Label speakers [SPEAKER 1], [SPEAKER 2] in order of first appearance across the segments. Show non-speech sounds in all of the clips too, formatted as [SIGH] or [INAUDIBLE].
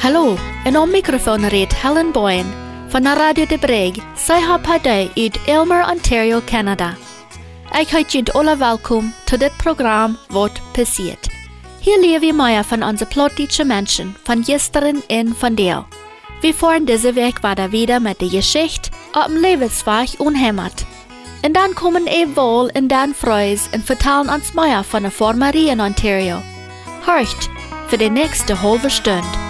[SPEAKER 1] Hallo, en om microfoon reed Helen Boyen van de Radio de Breg, zij haar partij uit Elmer, Ontario, Canada. Ik heet jullie alle welkom tot dit programma Wat passiert. Hier leer wir mehr von onze plottische Menschen, von gestern en von der. Wir fahren diese Weg weiter wieder mit der Geschichte auf dem Lebensweg unhämmert. Und dann kommen wir wohl in dan Freus und vertellen uns mehr von der Formerie in Ontario. Hört für die nächste halbe Stunde.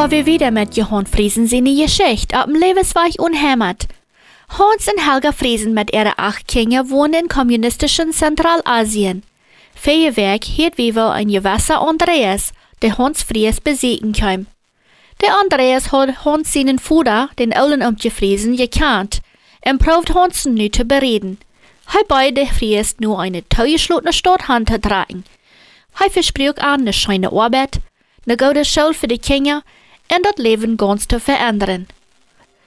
[SPEAKER 1] Bevor wir wieder mit Johann Friesen seine Geschichte auf dem Lebensweg unhämmert. Hans und Helga Friesen mit ihren acht Kindern wohnen in kommunistischen Zentralasien. Feierwerk hielt wohl ein gewisser Andreas, der Hans Fries besiegen kam. Der Andreas hat Hans seinen Vater, den Ollen umgefriesen, gekannt und probt Hans nu zu bereden. Hij beide Fries nur eine teuerschlotene Stadthand tragen. Hij versprach an eine scheine Arbeit, eine gute Schule für die Kinder en dat leven ganz te veranderen.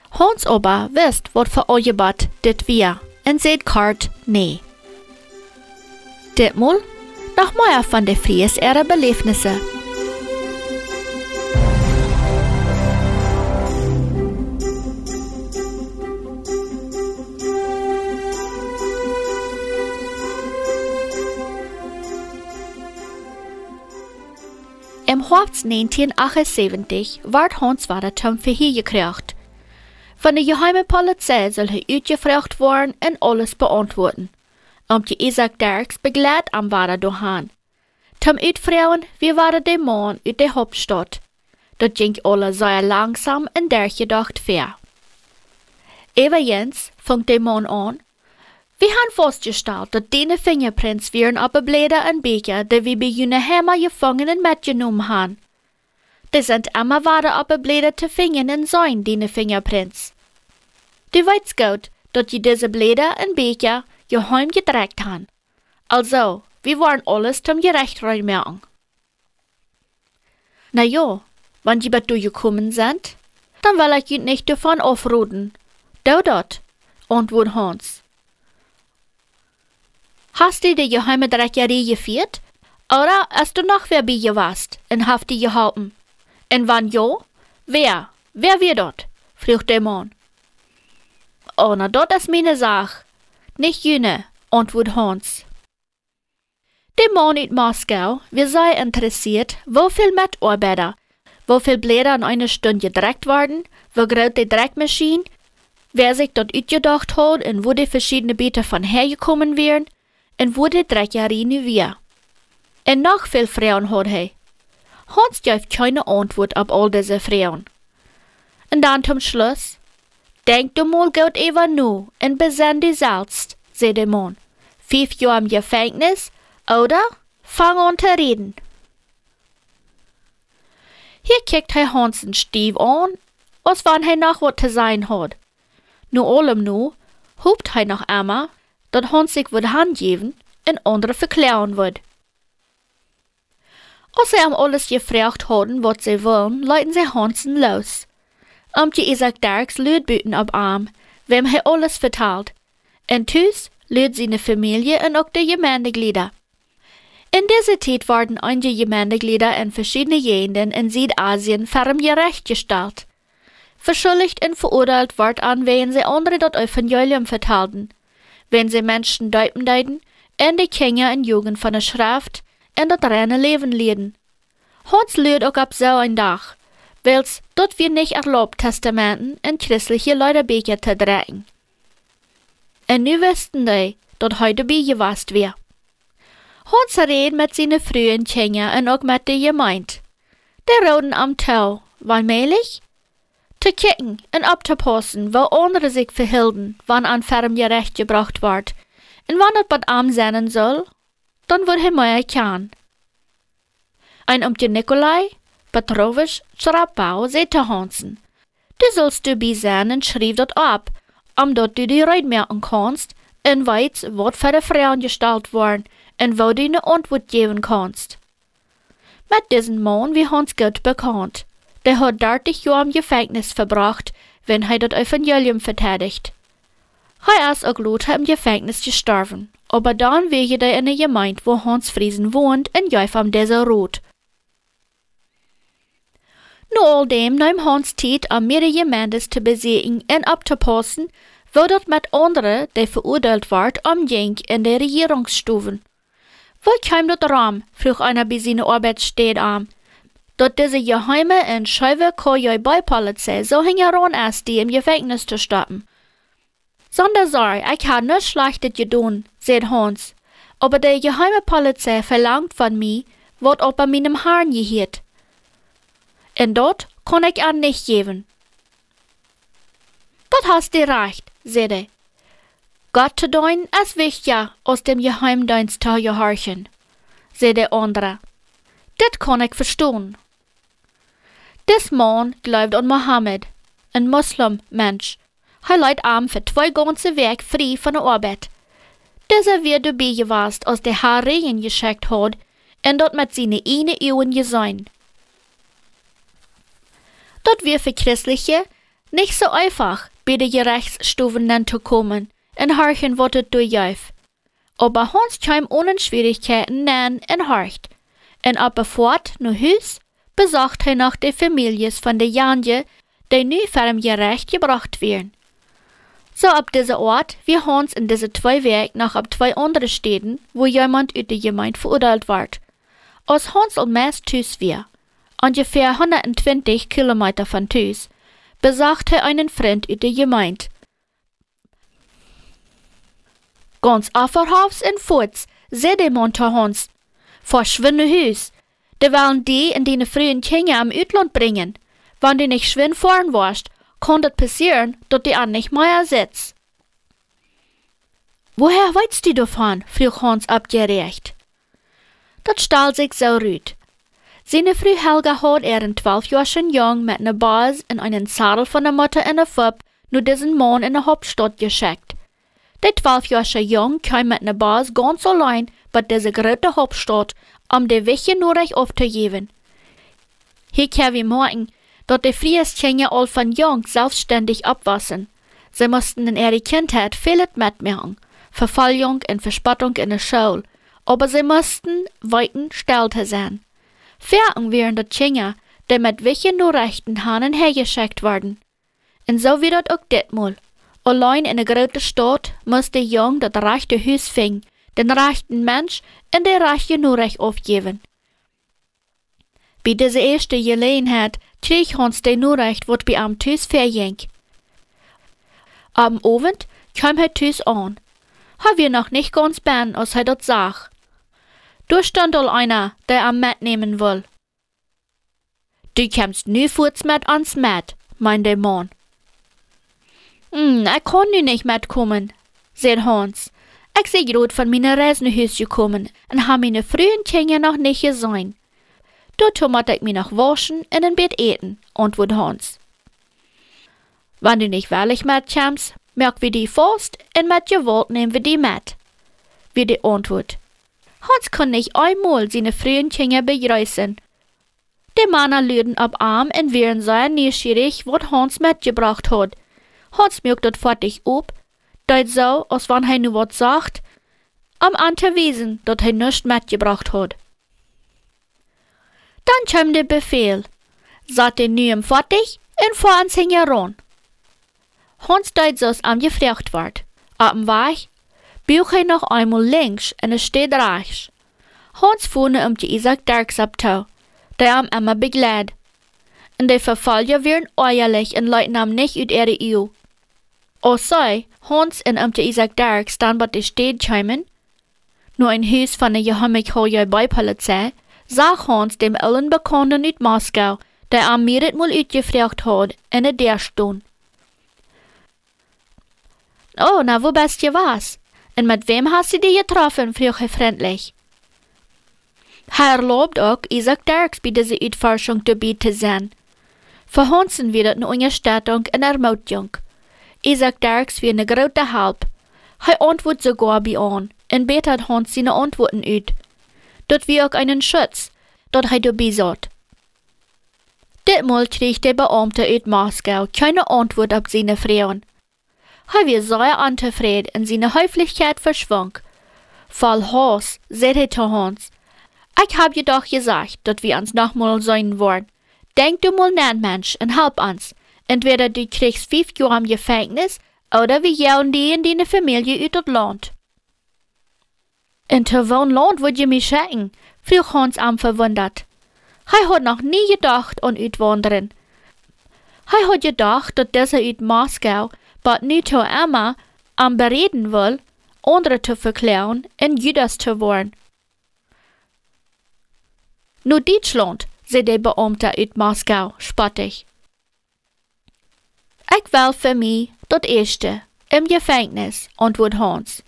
[SPEAKER 1] Hans aber wisst, wat voor ojebat dit wir, en seht kart nee. Ditmal noch mehr von der Fries ihrer Belebnisse. Im Herbst 1978 ward Hans Verhör gekriegt. Von der geheimen Polizei soll er uitgevraagd worden en alles beantworten. Um die Isaac Derks begleit am Wader dohan. Zum Uitvrouwen, wie waren der Mann uit der Hauptstadt. Dat ging alle sehr langsam en durchgedacht fair. Eva Jens fängt der Mann an, wir haben festgestellt, dass deine Fingerprints wären auf Blätter und Becher, die wir bei jene Hämmer Gefangenen mitgenommen haben. Die sind immer Blätter zu finden und sein, deine Fingerprints. Du weißt gut, dass je diese Blätter und Becher geheim gedreckt haben. Also, wir wollen alles zum Gerecht reinmerken. Na ja, wenn die bei gekommen sind, dann will ich ihn nicht davon aufruden. Du dort, antwortet Hans. Hast du die geheime Dreckerie geführt? Oder hast du noch wer bei ihr warst und haft die gehalten? Und wann ja? Wer? Wer wir dort? fragt der Mann. Oh, na, dort ist meine Sache. Nicht jene, antwortet Hans. Der Mann in Moskau, wir sei interessiert, wo viel Mitarbeiter, wo viel Blätter in einer Stunde gedreckt werden, wo groß die Dreckmaschine, wer sich dort utgedacht hat und wo die verschiedenen Beete von hergekommen wären, en wurde Dreckerie nu weer. En noch viel Frauen hat hij. Hans gab keine Antwort auf all diese Frauen. Und dann zum Schluss, denk du mal gut über nu und besenn dich selbst, sagt der Mann. Fünf Jahre im Gefängnis, oder? Fang an zu reden. Hier kickt hij Hansen Stief an, als wann hij noch wat zu sein hat. Nu allem nu, hupt hij noch einmal, dat Hans sich wird handgeben en andere verklären wird. Als sie am alles gefragt haben, was sie wollen, leiten sie Hansen los. Um die Isaac Darks Lüdbüten ab Arm, wem er alles vertalt. En tüs lüd seine Familie und auch die Gemeindeglieder. In dieser Zeit wurden einige Gemeindeglieder in verschiedenen Gegenden in Südasien ferm gerechtgestellt. Verschuldigt und verurteilt ward an, wenn sie andere dort Evangelium vertalten wenn sie Menschen deuten deuten en de Kinder en Jugend van de Schrift en dat reine Leben leiden. Hans leert ook op zo'n dag, wels dat wir nicht erlaubt Testamenten en christliche Leuterbeker te dragen. En nu wisten die dat heute bijgewast weer. Hans reed met zijn frühen Kinder en ook met de gemeente. De roden am touw, wanneerlich? Te kicken en op te passen, wo andere sich verhielden, wann an ferm gerecht gebracht ward, en wann het wat arm zijn soll, dan wordt hij meer kan. En om de Nikolai, Petrovic, Schrapau, zei te Hansen, du sollst du bij zijn en schreef dat op, omdat du die ruid merken kannst, en weet wat voor de Frauen gestalt worden, en wo du eine Antwort geben kannst. Mit diesem Mann wie Hans gut bekannt. Der hat 30 Jahre im Gefängnis verbracht, wenn er das Evangelium verteidigt. Er ist auch Lothar im Gefängnis gestorben, aber dann wege er in der Gemeinde, wo Hans Friesen wohnt, in Jäuf am Desert Nu all dem nahm Hans Tijd om meer Gemeentes te bezien en op te passen, wo dat met anderen, die verurteilt ward, omging in de regeringsstuven. Wo kam dat ram? vroeg einer bij zijn arbeidssteed aan. Dat deze geheime en scheive kojoi Beipolizei so hingeran ist, die im Gefängnis zu stoppen. Sondersar, ich habe nichts Schlechtes getan, sagt Hans. Aber die geheime Polizei verlangt von mir, ob er meinem Haaren gehört. Und dort kann ich an nicht geben. Das hast du recht, sagt er. Gott zu dein ist wichtiger, aus dem Geheimdienst zu gehorchen, sagt der andere. Das kann ich verstehen. Dis Mann glaubt an Mohammed, ein Muslim-Mensch. Er leidt arm für zwei ganze Werk frei von der Arbeit. Dieser wird dabei gewesen, als der Herr Regen geschickt hat, und dort mit seine eine Ehren gesehen. Dort wird für Christliche nicht so einfach, bei den Gerichtsstufen zu kommen, und horchen, was es durchläuft. Aber Hans kam ohne Schwierigkeiten nähen und horcht. Und ab er fort nach Hus, besucht er noch die Families von den Janje, die nu vor dem Gerecht gebracht werden. So ab dieser Ort wie Hans in diese zwei Werk noch ab zwei andere Städten, wo jemand uit der Gemeinde verurteilt ward. Als Hans al meist Tüs wir, ungefähr 120 Kilometer von Tüs, besucht er einen Freund uit der Gemeinde. Ganz afferhafs en voets, zei de man te Hans, verschwinde Hus, wollen die in die frühen Kinder am Utland bringen. Wenn du nicht schwinn fahren warst, kann das passieren, dass die an nicht mehr sitzt. Woher weißt du davon? frug Hans abgerecht. Das stahl sich so rüt. Seine Frau Helga hat er in zwölf Jahren jung mit einer Bas in einen Sadel von der Mutter in der Fub nur diesen Mann in der Hauptstadt geschickt. Der zwölf Jahre jung kam mit einer Bas ganz allein bei dieser großen Hauptstadt om de Wäsche nur recht aufzugeben. Hier kann wir merken, dass die Frieskinder all von jung selbstständig abwassen. Sie mussten in ihrer Kindheit vieles mitmachen, Verfallung und Verspottung in der Schule, aber sie mussten weiten Stellte sein. Fertig wären die Kinder, die mit welchen nur rechten Hanen hergeschickt worden. Und so wird auch ditmal. Allein in der großen Stadt muss der Jung das rechte Haus finden, den rechten Mensch en de rechte nur recht aufgeben. Bei dieser ersten Gelegenheit krieg Hans de nur recht, wat bei am Tüs verging. Am Abend kam er Tüs an. Ha wir noch nicht ganz ben, als er dort sag. Du stand all einer, der am Met nehmen will. Du kämst nu furz mit ans Met, mein der Mann. Hm, er kann nu nicht mitkommen, sagt Hans. Ich sei grad von meiner Reise nach Hause gekommen und habe meine frühen Kinder noch nicht gesehen. Dort muss ich mich noch waschen und in Bett eten, antwortet Hans. Wenn du nicht wirklich mitkommst, merk wir die fast und mit Gewalt nehmen wir die mit. Wie die Antwort. Hans kann nicht einmal seine frühen Kinder begrüßen. Die Männer lüden ab Arm und wären sehr neugierig, was Hans mitgebracht hat. Hans merkt dort fertig ab dat so, als wann hij nu wat sagt, am an te wezen dat hij nichts mitgebracht hat. Dann kam der Befehl, sagt den Nuem fertig und vor ans Hingeron. Hans deit so's am gefrecht ward. Am Weg Buch hij nog eenmaal links en er steht rechts. Hans voerde om te Isaac Darks op toe, die hem immer begleidt. En de vervalje werden eierlich en leuten hem niet uit ihre eeuw. O sei, Hans en om te Isaac Darks staan wat de steed chimen. Nu een huis van de Johannik Hoyer bij politie, zag Hans dem allen bekenden uit Moskau, der am uitgevraagd had en het der stond. Oh, na wo bist je was? En met wem hast du dich getroffen? vroeg hij freundlich. Hij erlaubt ook Isaac Dirks bij deze uitforschung dabei te zijn. Für Hansen wird een Unterstattung en Ermutigung. Isaac Dirks wird eine grote Help. Hij antwoordt sogar bei an en betert Hans seine Antworten uit. Dat wie ook einen Schutz, dat hij dabei zat. Ditmal kreeg der Beamte uit Moskau keine Antwort op seine Fragen. Hij weer sehr untevreden en seine Höflichkeit verschwang. Voll Hass, sagt er zu Hans. Ich hab je doch gesagt, dat wir uns nochmal sein wollen. Denk du mal nach, Mensch, und help uns. Entweder du kriegst fünf Jahre im Gefängnis, oder wir jagen die in deine Familie uit het Land. In welchem Land würd je mich schicken? frug Hans am verwundert. Hij had nog nie gedacht aan uitwanderen. Hij had gedacht dat deze uit Moskau, nu to Emma, am bereden wil, anderen te verklaren en Judas te worden. Nu Deutschland, zei de Beamte uit Moskau spottig. Ik wil für mich dat erste, im Gefängnis, antwoordt Hans.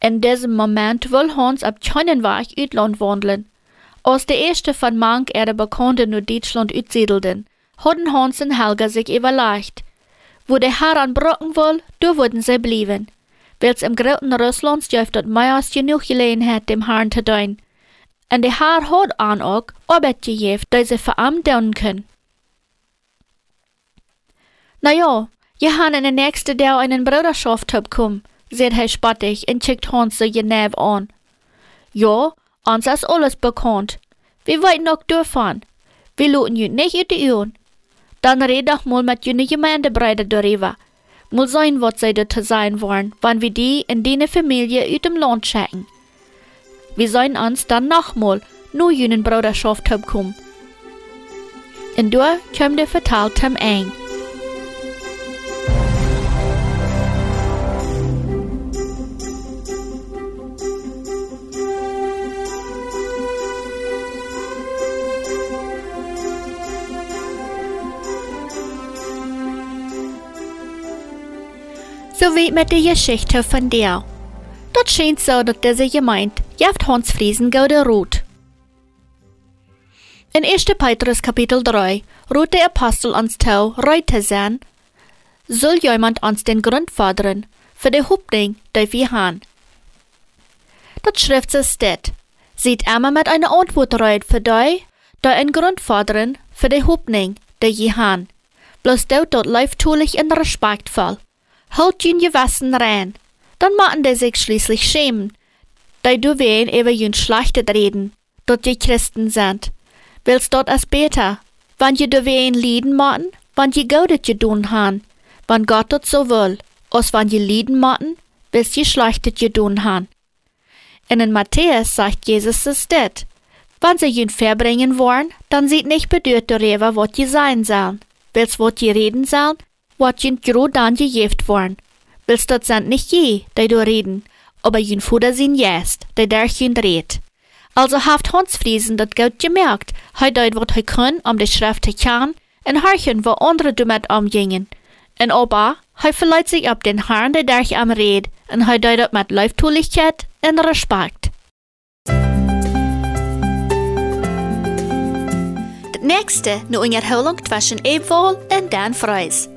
[SPEAKER 1] In diesem Moment will Hans ab keinen Weg Uitland wandelen. Als de eerste van mank er bekannten naar Duitsland uitsiedelden, hadden Hans en Helga sich überlegt. Wo der Herr anbrocken will, da würden sie bleiben. Weil's im großen Russland dürft dat mehr als genug Gelegenheit dem Herrn zu tun. En der Herr hat an auch Arbeit gegeben, die sie tun können. Na ja, je han in den nächsten Tag einen Bruderschaft bekommen, sagt er spottig und schickt Hans so Genève an. Ja, uns ist alles bekannt. Wir wollen noch davon. Wir luten jü nicht uit die Ohren. Dann red doch mal mit jüne Gemeindebreide darüber. Mal sehen, was sie da sein wollen, wann wir die in deine Familie uit dem Land schicken. Wir sollen uns dann nochmal nur jünen Bruderschaft bekommen. Und da kommt der vertalt zum Eng. So wie mit der Geschichte von dir. Dat scheint so, dat diese gemeint, jaft Hans Friesen gaude Rot. In 1. Petrus Kapitel 3 ruht der Apostel ans Tau, reute sein, soll jemand uns den Grund fordern, für die Hoffnung, die wir haben. Dat Schrift so steht, sieht immer mit einer Antwort reut für die, die einen Grund fordern, für die Hoffnung, die wir haben. Bloß dort dort läuft tulich und respektvoll. Halt jün Gewissen rein, dann machen die sich schließlich schämen, da du wen über jün schlechtet reden, dort die Christen sind. Willst dort as besser, wann je du wen lieden machen, wann je gaudet je tun han, wann Gott dort so will, als wann je lieden machen, willst je schlechtet je tun han. In Matthäus sagt Jesus es det. Wann sie jün verbringen wollen, dann sieht nicht bedürft darüber, wat je sein sollen. Willst wat je reden sollen, wat jün gro dann je jeft worden. Willst dat sind nicht je, die du reden, aber jün Fuder sind jest, die der jün dreht. Also haft Hans Friesen dat gut gemerkt, hij deed wat hij kon om de schrift te en harchen wat anderen damit omgingen. En aber, hij verleiht sich op den Herrn, der dich am red, en deed dat met Leuftulichkeit en Respekt. Nächste nu in herhaling zwischen Ebwol en Dan Freus.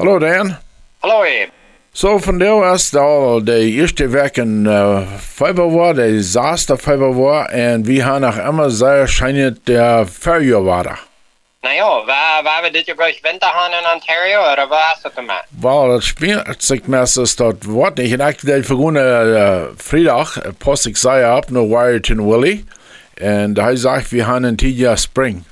[SPEAKER 2] Hallo Dan.
[SPEAKER 3] Hallo Eb.
[SPEAKER 2] So von der ist da die erste Woche in äh, Februar, der saßte Februar, und wir haben nach immer sehr scheint der Februar.
[SPEAKER 3] Naja, waar, waar we dit jaar gleich Winter haben in Ontario, oder was ist das damit?
[SPEAKER 2] Weil das spielt sich meistens dort Wort nicht. Ich der vergangene äh, Freitag post ich sei ab nach Warrington Willie. Und hij sagt, wir haben ein Tiger Spring.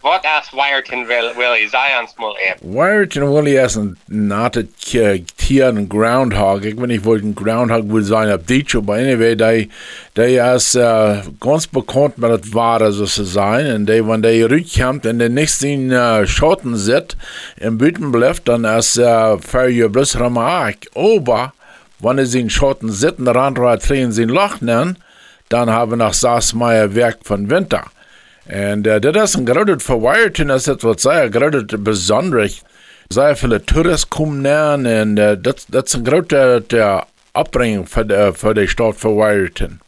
[SPEAKER 3] Wat as Wyerton Will Willie Zions mul eb.
[SPEAKER 2] Wyerton Willie is een natte tier, een groundhog. Ik weet niet wat een groundhog wil zijn op dit maar anyway, die, die is uh, ganz bekannt ware, zo te zijn. En die, wanneer die rugkomt en de niks in uh, schotten zit en buiten blijft, dan is uh, voor je bloß ramaak. Aber, wanneer ze in schotten zitten, de andere drehen ze in Loch dann haben wir nach Saasmeier Werk von Winter. Und äh, das ist ein gerade für Wyerton, das ist etwas sehr gerade besonderes. Sehr viele Touristen kommen näher und äh, das, das ist ein gerade der, der Abbringung für, die, für die Stadt für Wyerton.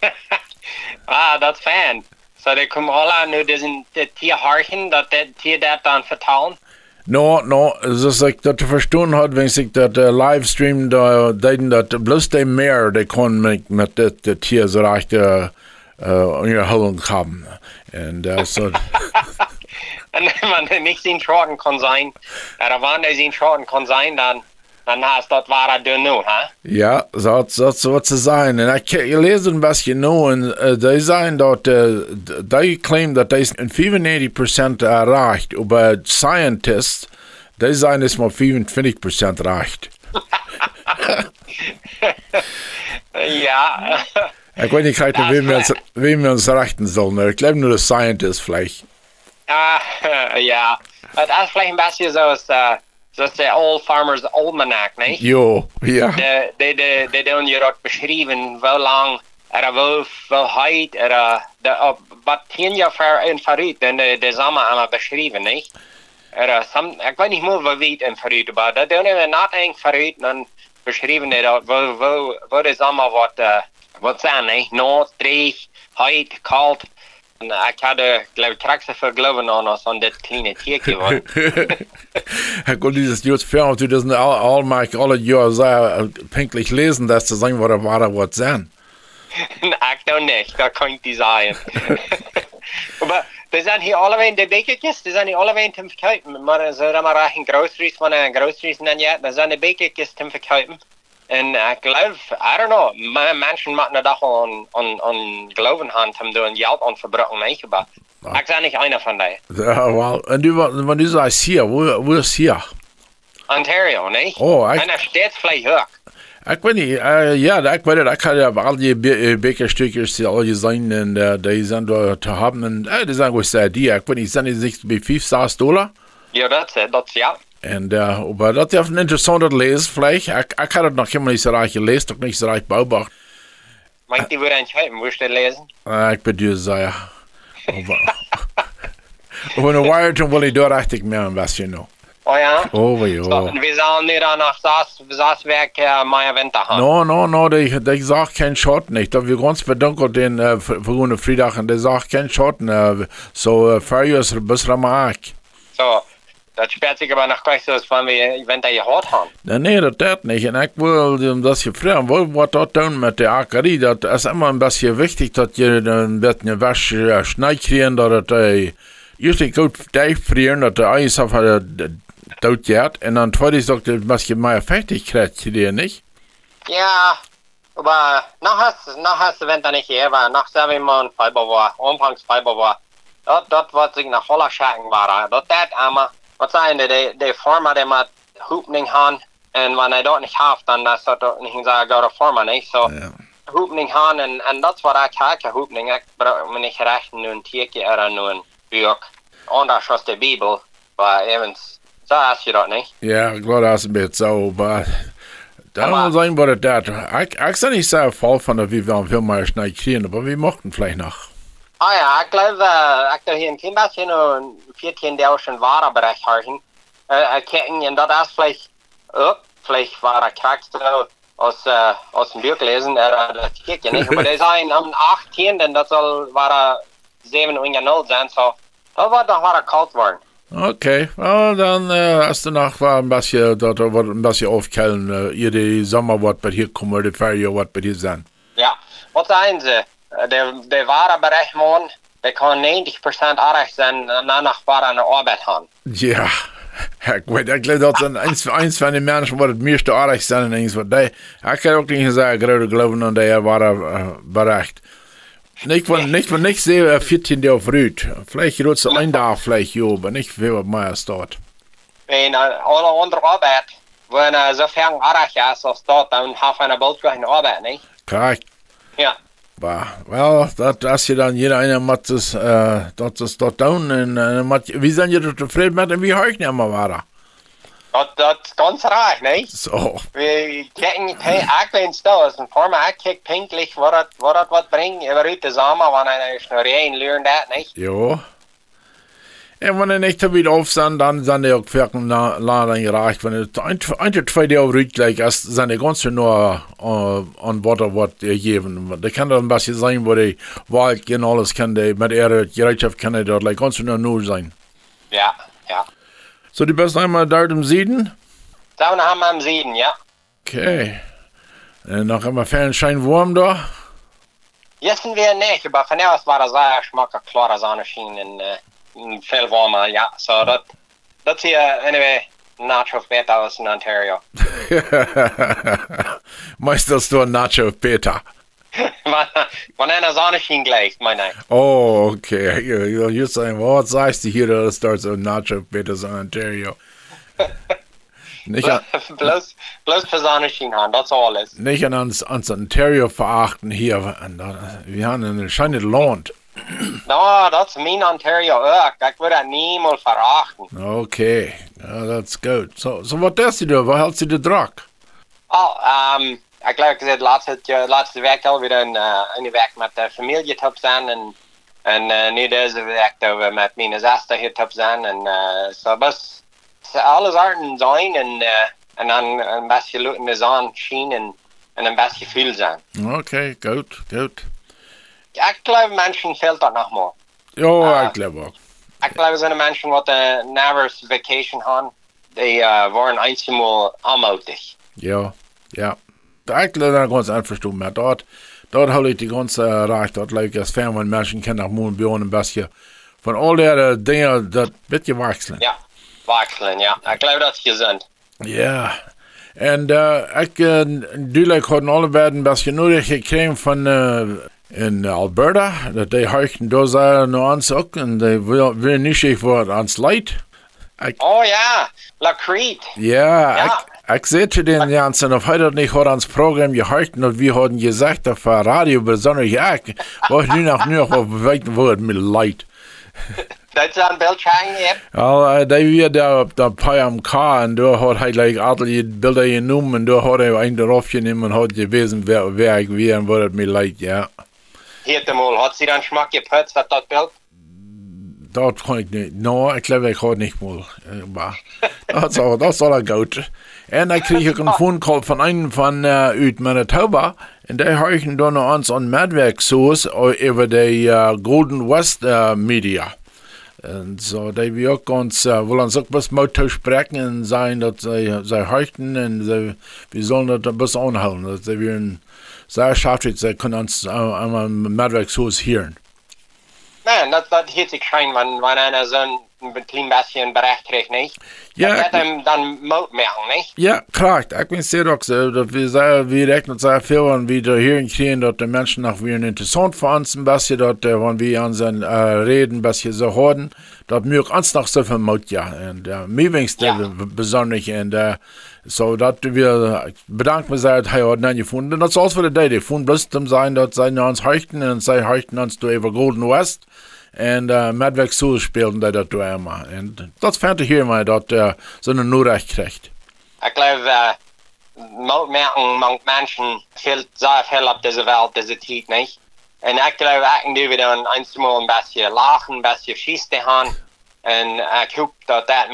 [SPEAKER 2] [LAUGHS]
[SPEAKER 3] ah, dat fan. So de kom alle nu diesen de Tierharchen, dat de Tier dat dan vertalen.
[SPEAKER 2] No, no, zoals ik dat verstaan had, wenn ik dat uh, livestream, da, deden dat bloß die meer, die kon met, met dit, dit hier zo recht uh, uh, onderhouden hebben. En uh, so, [LAUGHS]
[SPEAKER 3] En man nicht zien schroten kon zijn, er wanneer zien schroten kon zijn, dan, dan hast dat ware du nu, ha?
[SPEAKER 2] ja, so so so zu sein. Und ich, ich lese ein bisschen nur, und uh, die sagen dort, uh, die claim that they in 95% erreicht, aber Scientists, die sagen, es mal 25% reicht.
[SPEAKER 3] ja. [LAUGHS]
[SPEAKER 2] Ich weiß nicht, wem, wir uns, wem wir uns rechten sollen. Ich glaube nur, der Scientist vielleicht.
[SPEAKER 3] Ah, [LAUGHS] ja. Het is vielleicht ein bisschen zoals, uh, zoals de Old Farmer's Almanac, nicht?
[SPEAKER 2] Jo, ja.
[SPEAKER 3] De, de, de, de doen je dat beschrijven, hoe lang, er hoe, hoe heet, er, de, wat tien jaar ver in vooruit, en de, de samen allemaal beschrijven, nicht? Er, sam, ik weet niet meer wat weet in vooruit, maar dat doen we not eng vooruit, dan beschrijven die dat, wo, wo, wo de samen wat, uh, wat zijn, nicht? Noord, dreig, heet, koud, en ik had, uh, geloof ik, tracks voor geloven aan ons aan dit kleine tiertje, wat.
[SPEAKER 2] Herr Gott, dieses News fair, und du das all, mag alle Jahre sehr pünktlich lesen, dass zu sagen, was war, was sein.
[SPEAKER 3] ik nou niet, dat kan ik niet zeggen. maar er zijn hier allebei de bekertjes, er zijn hier allebei te verkopen. Maar ze hebben maar in groceries van een groceries dan ja, er zijn de bekertjes te verkopen. En ik geloof, I don't know, mensen maken er toch aan, aan, aan geloven aan om door een geld aan verbruiken meegebouwd. Ik ben niet einer van die.
[SPEAKER 2] Ja, und du, wenn du sagst hier, wo, wo ist hier?
[SPEAKER 3] Ontario, nee?
[SPEAKER 2] Oh, ik,
[SPEAKER 3] En er steeds vlees hoog.
[SPEAKER 2] ik weet niet, uh, ja, ik weet het, ik had ja al die be äh, bekerstukjes die al gezien en uh, die zijn door te hebben. En uh, die zijn goed sehr die, ik weet niet, zijn die zich bij 5, 6 dollar?
[SPEAKER 3] Ja, dat is, dat is ja.
[SPEAKER 2] En uh, aber dat is een interessante lees, vielleicht. Ik, ik had het nog helemaal niet zo recht gelezen, ook niet zo recht beobacht.
[SPEAKER 3] Maar ik die weer eens schrijven, moest je lezen?
[SPEAKER 2] Uh, ik bedoel, ja. Aber, [LAUGHS] aber eine Wireton will ich da richtig mehr ein bisschen noch.
[SPEAKER 3] Oh ja?
[SPEAKER 2] Oh, ja.
[SPEAKER 3] So, en we zullen nu dan nog zes, zes weken uh, mijn winter gaan.
[SPEAKER 2] No, no, no, die, die sagt kein Schott nicht. Da wir ganz bedanken den äh, vergangenen Freitag und der sagt kein Schott. Äh, so, äh, Ferius bis Ramak.
[SPEAKER 3] So, dat speelt zich aber nog gleich so, als wenn wir winter gehört haben.
[SPEAKER 2] Nee, nee, das dat nicht. Und ich will um das hier fragen, wo, was dort tun mit der Akadie, das ist immer ein bisschen wichtig, dass ihr wird eine Wäsche äh, schneid kriegen, dass das, äh, erst gut frieren, dass der Eis auf der dort geht. Und dann zweitens sagt ihr, was ihr mehr Fertigkeit kriegen, nicht?
[SPEAKER 3] Ja, aber noch hast, noch hast du winter nicht hier, aber noch selber immer ein Fiber war, Fiber war. Dat, dat wat zich naar volle schaken waren. Dat dat allemaal, wat zijn de, de, de forma die met hoepning gaan. En wanneer dat niet heeft, dan is dat ook niet zo goede forma, niet? Zo,
[SPEAKER 2] Ja.
[SPEAKER 3] hoepning gaan en, en dat wat ik heb, hoepning. Ik gebruik me niet recht nu een tiertje er nu een buik. Anders als de Bibel, maar even, zo is je dat niet.
[SPEAKER 2] Ja, ik glaube, dat is een beetje zo, maar... Da
[SPEAKER 3] Aber-
[SPEAKER 2] muss was das dat. Ich, ich nicht sehr voll von der, wie wir viel mehr schnell kriegen, aber wir mochten vielleicht noch.
[SPEAKER 3] Ah ja, ik geloof, uh, ik doe hier een klein beetje een 14.000 warenberecht houden. Uh, uh, kijken, en dat is vielleicht ook, vielleicht waar ik krijgt als, uh, als een buik lezen, er dat kijk niet. Maar die zijn am 18, en dat zal waar 7 zijn, zo. Dat wordt nog waar koud worden.
[SPEAKER 2] Okay, well, dann äh, hast du noch ein bisschen, dort wird ein bisschen aufkellen, äh, ihr die Sommer, was bei hier kommen, die Ferien, was bei hier sind.
[SPEAKER 3] Ja, wat zijn ze? Uh, de, de warenberecht man, die kan 90% aardig zijn en dan nog waar aan de arbeid gaan.
[SPEAKER 2] Ja, ich weiß, ich glaube, das sind eins, eins von den Menschen, was das meiste Arbeit sind, eins, was die, ich kann auch nicht sagen, gerade glauben, und der war äh, berecht. Nicht von, nicht von nicht sehr 14 der auf Rüd. Vielleicht rutst du ein Tag vielleicht, jo, aber nicht wie mehr dort.
[SPEAKER 3] En uh, alle andere arbeid, wanneer zo ver aardig is als dat, dan have een boot geen arbeid, niet?
[SPEAKER 2] Korrekt.
[SPEAKER 3] Ja.
[SPEAKER 2] Bah, well, dat als je dan jeder einer macht das, äh, dat is dort down en mat, wie sind ihr zufrieden mit dem wie heuch nicht mehr war?
[SPEAKER 3] Dat, dat is ganz raar, niet?
[SPEAKER 2] So,
[SPEAKER 3] We kijken hey, eigenlijk stil, als een vorm eigenlijk pinklich, wat het, wat wat brengt, je uit de zomer, wanneer je nog één leert dat, niet?
[SPEAKER 2] jo. En wanneer nicht wieder auf sind, dann sind die auch wirken laden gereicht. Wenn es ein, ein, zwei Jahre rück gleich ist, sind die ganz nur äh, an Worte, was die geben. Da kann dann ein bisschen sein, wo die Wald gehen, alles kann die, mit ihrer Gerätschaft kann die dort like, ganz nur nur sein.
[SPEAKER 3] Ja, ja.
[SPEAKER 2] So, die bist einmal dort im Süden?
[SPEAKER 3] Dan haben wir am Süden, ja.
[SPEAKER 2] Okay. Und noch immer Fernschein warm da?
[SPEAKER 3] Jessen wir nicht, aber von aus war das sehr schmackig, klare Sonnenschein und äh, viel warmer, ja. So, das, das hier, anyway, Nacho better aus in Ontario.
[SPEAKER 2] Meisterst du ein Nacho Peter?
[SPEAKER 3] Wann einer Sonnenschein gleicht, meine ich.
[SPEAKER 2] Oh, okay. Saying, well, was sagst du hier, das starts so Nacho Peters in Ontario? [LAUGHS] Nicht, an,
[SPEAKER 3] bloß, bloß für Sonnenschein haben, das alles.
[SPEAKER 2] nicht an uns, uns Ontario verachten hier. Wir haben eine scheine Land.
[SPEAKER 3] No, das ist mein Ontario auch. Ich würde niemals verachten.
[SPEAKER 2] Okay, ja, that's good. So, so was tust du da? Was hältst du dir dran?
[SPEAKER 3] Oh, ähm, ich glaube, ich gesagt, laatste, ja, laatste week al weer een, uh, een week met de familie top zijn. En, en uh, nu deze week dat we met mijn zuster hier top zijn. En uh, zo best zo alles arten zijn. En, uh, en dan een beetje lucht in de zon zien en, en een beetje veel zijn.
[SPEAKER 2] Okay, gut, gut.
[SPEAKER 3] Ik geloof mensen fehlt dat nog maar.
[SPEAKER 2] Jo,
[SPEAKER 3] Ah.
[SPEAKER 2] ich glaube auch.
[SPEAKER 3] Ik geloof zijn mensen wat een nervous vacation gaan. Die uh, waren eenmaal aanmoedig.
[SPEAKER 2] Ja, ja. Da ich glaube, ganz einverstanden mehr. Dort, dort habe ich die ganze Reich, dort like das Fern, wenn Menschen kennen nach Mond, Björn ein bisschen. Von all der Dinge, das wird gewachsen.
[SPEAKER 3] Ja, wachselen, ja. Ik geloof dat je gezond.
[SPEAKER 2] Ja. En uh, ik, uh, duidelijk hadden alle beiden beetje nodig gekregen van uh, in Alberta. Dat die huichten daar zijn naar ons ook. En die wil, wil niet voor ons leid.
[SPEAKER 3] Oh ja, La Crete.
[SPEAKER 2] Ja,
[SPEAKER 3] Ja.
[SPEAKER 2] ik, zu den Jansen, of hij dat niet had ons Programm gehalten und wir hadden gezegd auf Radio, besonders ja, was nu nog, nu nog op weten wordt met leid.
[SPEAKER 3] Dat is een beeld hangen,
[SPEAKER 2] Al, uh, die weer daar op de PMK en daar had hij like die beelden genomen en daar had hij een erop genomen en had gewesen wer, wer ik weer en wat het me leid, ja.
[SPEAKER 3] Heet hem al. Had ze dan smak geputst, dat dat beeld?
[SPEAKER 2] Dat kon ik niet. No, ik geloof ik had niet meer. Eh, Maar dat is al, dat is al goed. En dan kreeg ik een [LAUGHS] phone van een van uh, uit Manitoba. En die huizen dan naar ons aan Madwerksoos over de uh, Golden West uh, Media. En zo, die we ook ons, uh, willen ons ook best motor spreken en zijn dat zij, zij huizen en zij, we zullen dat een beetje aanhouden. Dat zij weer een, zij schaft, zij kunnen ons uh, aan Madwerksoos horen.
[SPEAKER 3] Nee, dat, dat heet ik schijn, want wanneer een zo'n klein beetje een bericht kreeg, niet?
[SPEAKER 2] Ja,
[SPEAKER 3] Dat hem dan moet merken, niet?
[SPEAKER 2] Ja, klar. Ich bin sehr auch so, dass wir rechnen sehr viel, wenn wir da hier kriegen, dass die Menschen auch wieder interessant für uns ein bisschen, dass, äh, wenn wir an seinen äh, Reden ein bisschen so hören, dass wir uns noch so viel Mut, ja. Und äh, mir wenigstens
[SPEAKER 3] Ja.
[SPEAKER 2] besonders, und äh, so, dass wir, ich mich sehr, dass er hat nicht gefunden. Und das ist alles für. Die gefunden bloß zum sein, dass sie uns hechten, und sie hechten uns da über Golden West. En uh, Madwerk Soul speelden die dat door immer. En dat fand ich hier mal, dat uh, so eine Nurrecht kriegt.
[SPEAKER 3] Ik geloof, uh, moet merken, manche mensen veel, zeer veel op deze wereld, deze tijd, niet? En ik geloof, ik nu weer een eenmaal een beetje lachen, een beetje schiesten gaan. En ik hoop dat dat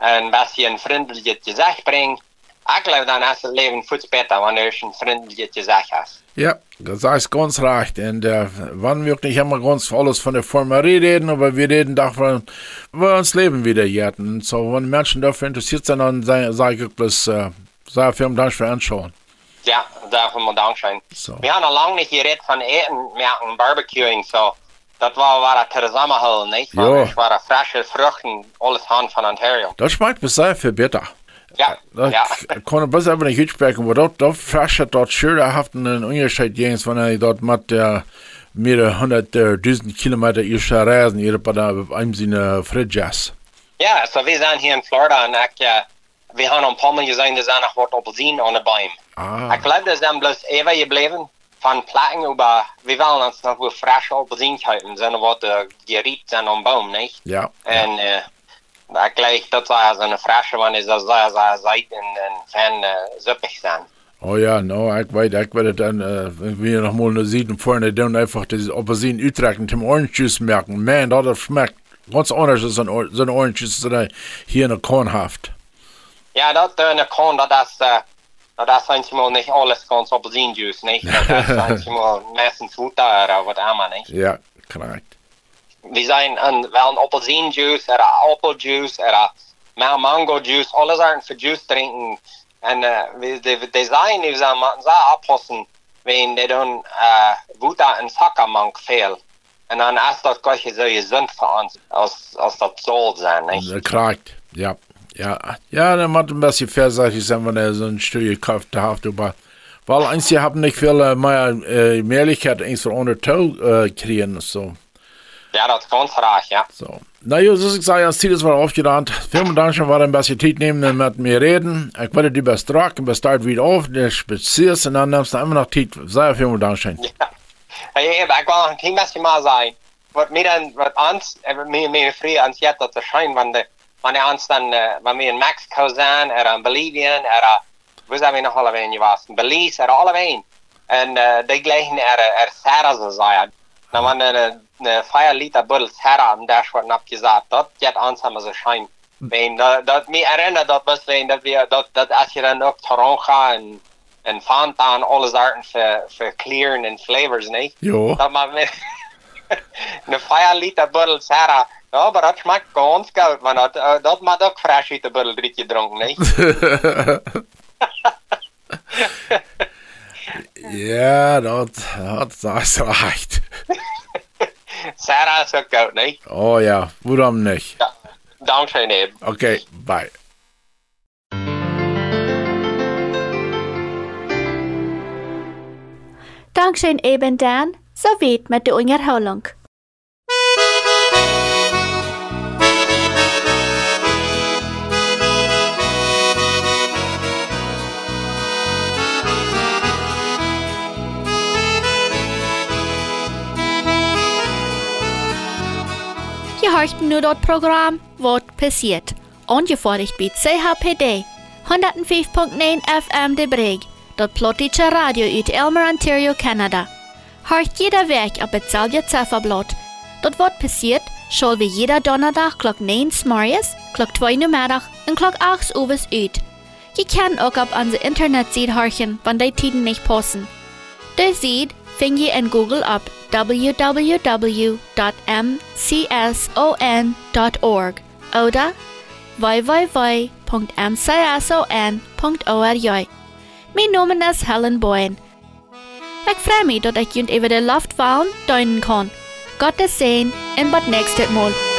[SPEAKER 3] een beetje een vriendelijk gezicht brengen. Ik geloof dan is het leven veel beter wanneer je een vriendelijk gezicht hebt.
[SPEAKER 2] Ja, das ist ganz recht. Und äh, wann wir nicht immer ganz alles von der Formerie reden, aber wir reden davon, wir uns Leben wieder jäten. Und so, wenn Menschen dafür interessiert sind, dann sage ich bloß, äh, sehr vielen Dank für Anschauen.
[SPEAKER 3] Ja, daarvoor moet dank zijn.
[SPEAKER 2] So.
[SPEAKER 3] We hadden al lang niet gereed van eten, merken, barbecuing, zo. Dat was waar het samenhouden, niet?
[SPEAKER 2] Ja.
[SPEAKER 3] Want waren frische vruchten, alles hand van Ontario.
[SPEAKER 2] Das schmeckt sehr viel besser.
[SPEAKER 3] Ja,
[SPEAKER 2] Das
[SPEAKER 3] ja.
[SPEAKER 2] kann ich besser nicht aussprechen, aber dort, dort frische, dort schön haft einen Unterschied, jens, wenn er dort mit der mehrere hunderttausend Kilometer ihr reisen, ihr bei einem seiner Fridges.
[SPEAKER 3] Ja, so wir sind hier in Florida und ich, wir haben ein paar Mal gesehen, dass er noch wat appelsien aan de boom.
[SPEAKER 2] Ah,
[SPEAKER 3] Ich glaube, das sind bloß ewig geblieben von Platten über, wir wollen uns noch frische Appelsien kaufen, sind wat uh, geriet sind am Baum, nicht?
[SPEAKER 2] ja.
[SPEAKER 3] En uh, ik gleich, dat zou zo'n frische one is, dat zou zou zeit en, en fan uh, zuppig zijn.
[SPEAKER 2] Oh ja, no, ich weiß, ich werde dann, äh, wenn wir noch mal sieht und vorne dann einfach das Apfelsinen Utrecht und dem Orange merken. Man, das schmeckt ganz anders als so ein, Or- so ein Orange Juice, das hier in der Kornhaft.
[SPEAKER 3] Ja, dat uh, een kon, dat is, uh, dat is manchmal nicht alles ganz Appelsinjuice, nicht? Dat is manchmal meistens Futter oder wat allemaal, nicht?
[SPEAKER 2] Ja, korrekt.
[SPEAKER 3] We zijn een, wel een appelsinjuice, er een appeljuice, er een mango juice, alle soorten van juice drinken. En uh, we, de, de zijn, we zijn moeten ze oppassen, wenn die doen uh, Futter en Zuckermank veel. En dan is dat gleich zo gezond voor ons, als, als dat soll zijn, nicht?
[SPEAKER 2] Ja, korrekt. Ja. Ja, ja, dann macht ein bisschen vielseitig sein, wenn er so ein Stück gekauft hat, aber weil eins, sie haben nicht viel äh, mehr äh, Möglichkeit, eins von unter Tau äh, kriegen, so.
[SPEAKER 3] Ja, dat is ganz raar, ja.
[SPEAKER 2] So. Na ja, so ich sage, das Ziel ist mal aufgerannt. Vielen Dank schon, war ein bisschen Zeit nehmen und mit mir reden. Ich werde die best Rock und best Start wieder auf, der spezierst und dann nimmst du immer noch Zeit. Sehr vielen Dank schön.
[SPEAKER 3] Hey, ik wil nog een klein beetje maar zeggen. Wat mij dan, wat ons, mij, mij vrij ons jet dat ons dan, uh, wanneer in Mexico zijn, er in Bolivien, er, waar zijn we nog allebei in was? In Belize, er allebei. En uh, die gleichen er, er Sarah zo zeggen. Nou, wanneer een, een 5 liter buddel Sarah am Dash wordt dat ons hebben ze schijn. Wenn, dat, dat mij herinnert dat was, wenn, dat we, dat, dat als je dan ook Toronga en, en Fanta en alle soorten voor, voor kleuren en flavors, niet?
[SPEAKER 2] Jo.
[SPEAKER 3] Dat maar met [LAUGHS] een 5 liter buddel Sarah. Ja, maar dat schmeckt ganz goed, want dat, uh, dat maakt ook fresh uit de buddel drie dronken, niet? [LAUGHS]
[SPEAKER 2] ja, dat, dat, dat is recht. [LAUGHS]
[SPEAKER 3] Sarah is ook goed, niet?
[SPEAKER 2] Oh ja, warum nicht?
[SPEAKER 3] Ja. Dankzij eben.
[SPEAKER 2] Okay, bye.
[SPEAKER 1] Dankzij eben Dan, zo weet met de onderhouding. Je hoort nu dat programma Wat passiert. Ongevorderd bij CHPD 105.9 FM de Breg. Dat plotische radio uit Elmer, Ontario, Canada. Hoort jeder werk op hetzelfde cijferblad. Dat wat passiert, zal we jeder donderdag klok 9 's morgens, klok 2 namiddag en klok 8 overs uit. Je kan ook op onze internetsite horchen, wanneer die tiden niet passen. De site vind je in Google op www.mcson.org oder www.mcson.org. Mijn naam is Helen Boyen. Ik freue mich, dat ik jullie even de Luft warm deinen kan. Gottes Segen en tot nächstes Mal.